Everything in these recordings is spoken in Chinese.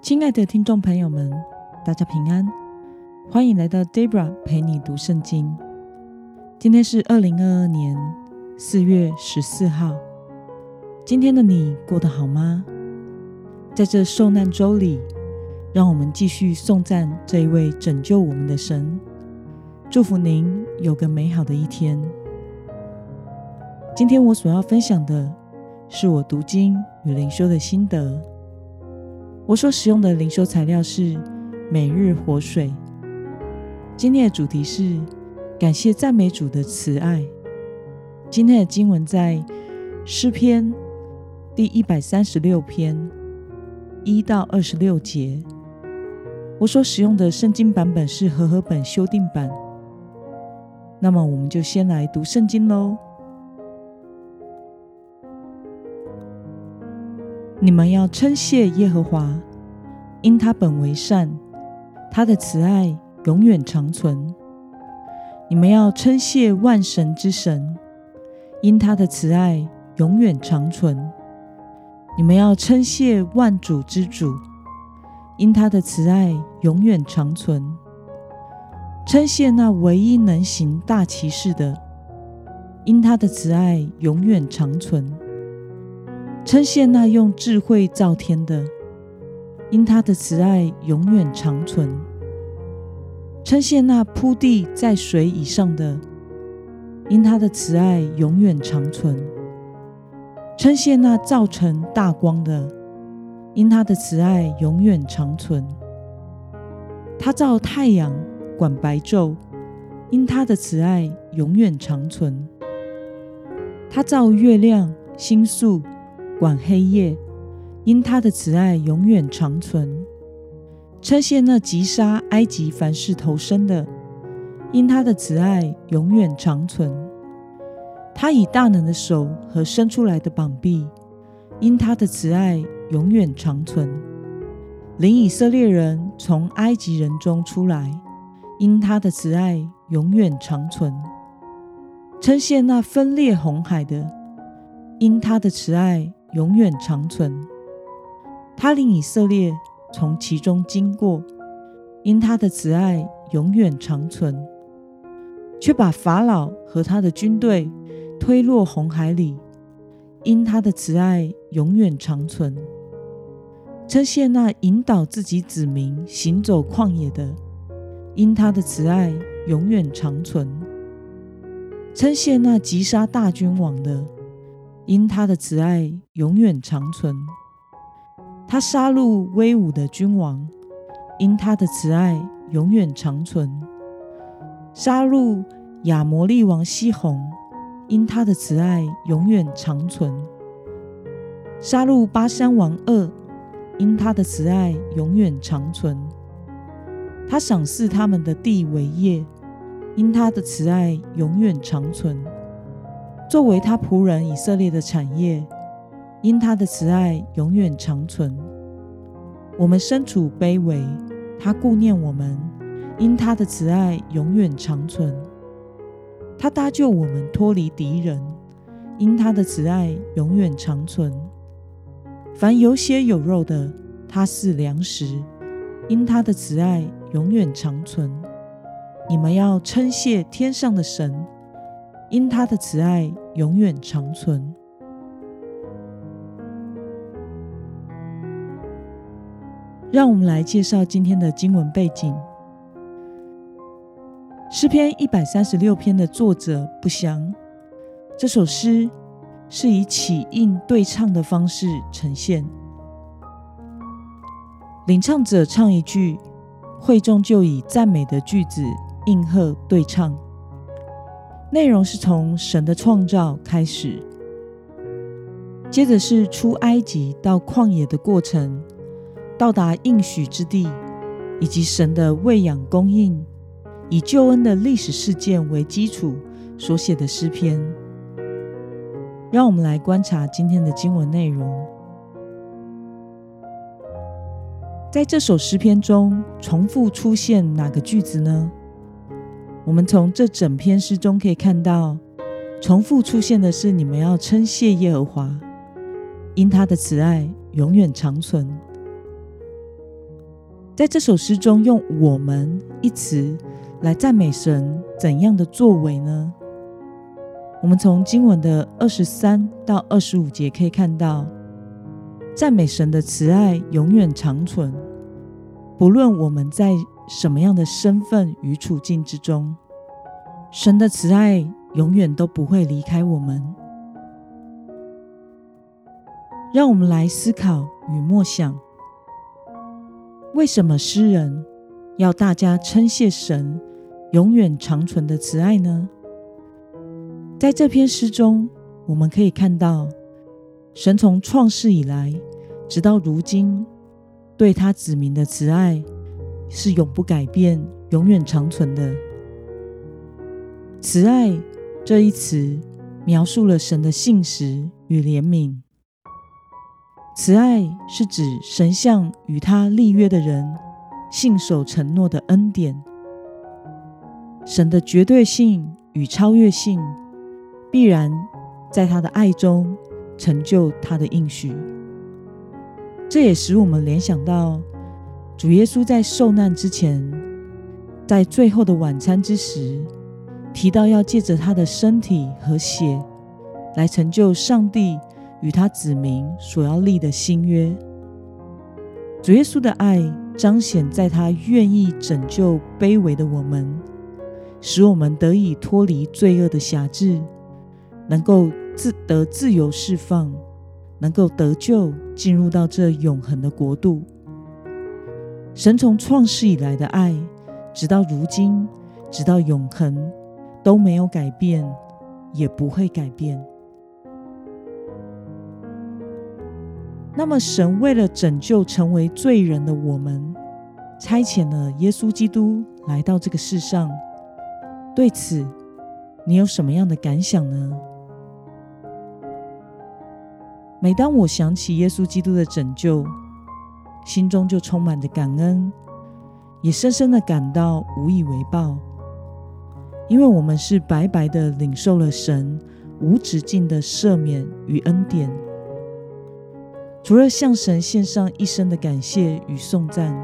亲爱的听众朋友们，大家平安，欢迎来到 Debra 陪你读圣经。今天是二零二二年四月十四号。今天的你过得好吗？在这受难周里，让我们继续颂赞这一位拯救我们的神。祝福您有个美好的一天。今天我所要分享的是我读经与灵修的心得。我所使用的灵修材料是每日活水。今天的主题是感谢赞美主的慈爱。今天的经文在诗篇第一百三十六篇一到二十六节。我所使用的圣经版本是和合本修订版。那么，我们就先来读圣经喽。你们要称谢耶和华，因他本为善，他的慈爱永远长存。你们要称谢万神之神，因他的慈爱永远长存。你们要称谢万主之主，因他的慈爱永远长存。称谢那唯一能行大奇事的，因他的慈爱永远长存；称谢那用智慧造天的，因他的慈爱永远长存；称谢那铺地在水以上的，因他的慈爱永远长存；称谢那造成大光的，因他的慈爱永远长存。他造太阳。管白昼，因他的慈爱永远长存；他造月亮星宿，管黑夜，因他的慈爱永远长存。称谢那击杀埃及凡事投生的，因他的慈爱永远长存。他以大能的手和伸出来的膀臂，因他的慈爱永远长存。领以色列人从埃及人中出来。因他的慈爱永远长存，称谢那分裂红海的；因他的慈爱永远长存，他令以色列从其中经过；因他的慈爱永远长存，却把法老和他的军队推落红海里；因他的慈爱永远长存，称谢那引导自己子民行走旷野的。因他的慈爱永远长存，称谢那击杀大君王的；因他的慈爱永远长存，他杀戮威武的君王；因他的慈爱永远长存，杀戮亚摩利王西宏；因他的慈爱永远长存，杀戮巴山王恶；因他的慈爱永远长存。他赏赐他们的地为业，因他的慈爱永远长存，作为他仆人以色列的产业，因他的慈爱永远长存。我们身处卑微，他顾念我们，因他的慈爱永远长存。他搭救我们脱离敌人，因他的慈爱永远长存。凡有血有肉的，他是粮食，因他的慈爱。永远长存。你们要称谢天上的神，因他的慈爱永远长存。让我们来介绍今天的经文背景。诗篇一百三十六篇的作者不详。这首诗是以起应对唱的方式呈现，领唱者唱一句。会众就以赞美的句子应和对唱，内容是从神的创造开始，接着是出埃及到旷野的过程，到达应许之地，以及神的喂养供应，以救恩的历史事件为基础所写的诗篇。让我们来观察今天的经文内容。在这首诗篇中，重复出现哪个句子呢？我们从这整篇诗中可以看到，重复出现的是“你们要称谢耶和华”。因他的慈爱永远长存。在这首诗中，用“我们”一词来赞美神怎样的作为呢？我们从经文的二十三到二十五节可以看到，赞美神的慈爱永远长存，不论我们在什么样的身份与处境之中，神的慈爱永远都不会离开我们。让我们来思考与默想：为什么诗人要大家称谢神永远长存的慈爱呢？在这篇诗中，我们可以看到，神从创世以来，直到如今，对他子民的慈爱是永不改变、永远长存的。慈爱这一词，描述了神的信实与怜悯。慈爱是指神向与他立约的人信守承诺的恩典。神的绝对性与超越性。必然在他的爱中成就他的应许，这也使我们联想到主耶稣在受难之前，在最后的晚餐之时，提到要借着他的身体和血来成就上帝与他子民所要立的新约。主耶稣的爱彰显在他愿意拯救卑微的我们，使我们得以脱离罪恶的辖制。能够自得自由释放，能够得救，进入到这永恒的国度。神从创世以来的爱，直到如今，直到永恒，都没有改变，也不会改变。那么，神为了拯救成为罪人的我们，差遣了耶稣基督来到这个世上。对此，你有什么样的感想呢？每当我想起耶稣基督的拯救，心中就充满着感恩，也深深的感到无以为报。因为我们是白白的领受了神无止境的赦免与恩典。除了向神献上一生的感谢与颂赞，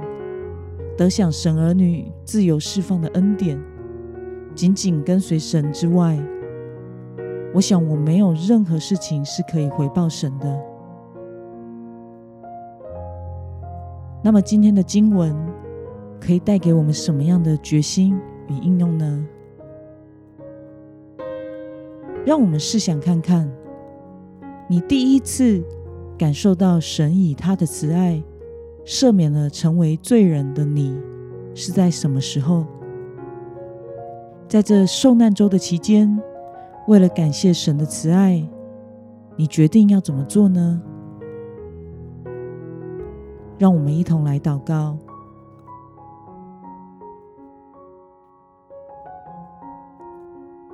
得享神儿女自由释放的恩典，紧紧跟随神之外。我想，我没有任何事情是可以回报神的。那么，今天的经文可以带给我们什么样的决心与应用呢？让我们试想看看，你第一次感受到神以他的慈爱赦免了成为罪人的你，是在什么时候？在这受难周的期间。为了感谢神的慈爱，你决定要怎么做呢？让我们一同来祷告。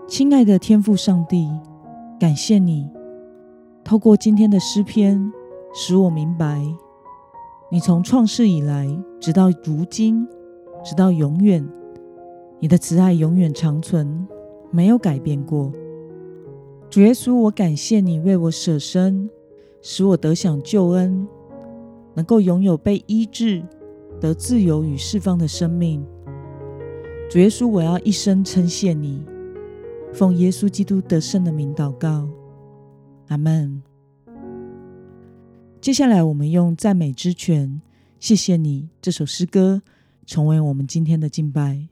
亲爱的天父上帝，感谢你透过今天的诗篇，使我明白，你从创世以来，直到如今，直到永远，你的慈爱永远长存，没有改变过。主耶稣，我感谢你为我舍身，使我得享救恩，能够拥有被医治、得自由与释放的生命。主耶稣，我要一生称谢你，奉耶稣基督得胜的名祷告，阿门。接下来，我们用赞美之泉，谢谢你这首诗歌，成为我们今天的敬拜。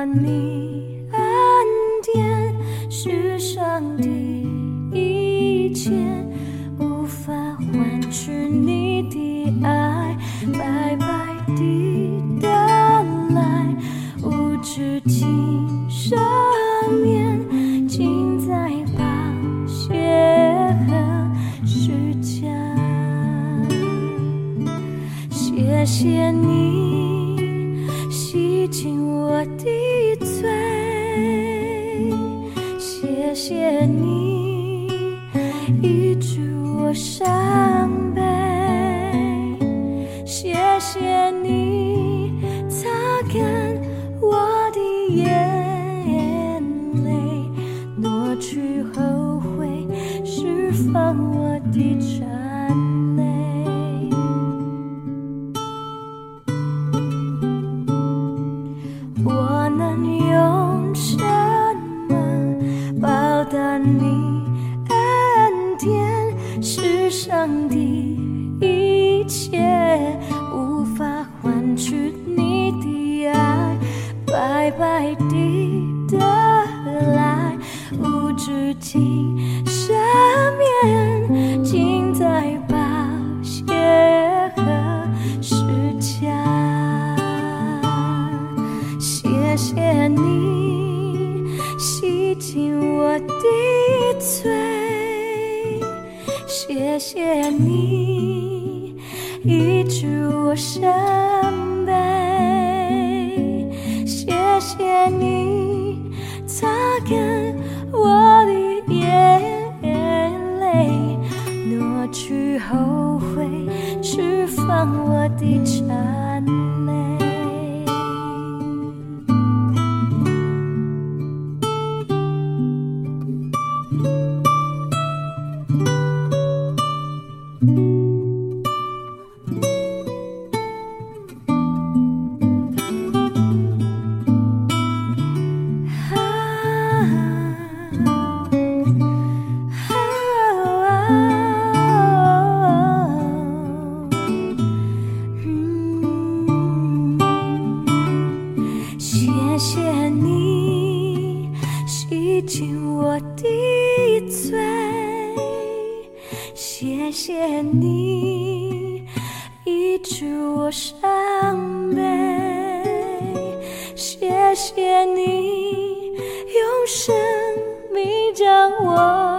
把你暗点，世上的一切无法换取你的爱，白白的等来，无止境上面，尽在发现和时间，谢谢你。闭紧我的嘴，谢谢你医治我伤悲，谢谢你擦干我的眼泪，抹去后悔，释放我的颤。无止境赦免，尽在宝血和时间。谢谢你洗净我的罪，谢谢你医治我伤我的颤洗净我的罪，谢谢你医治我伤悲，谢谢你用生命将我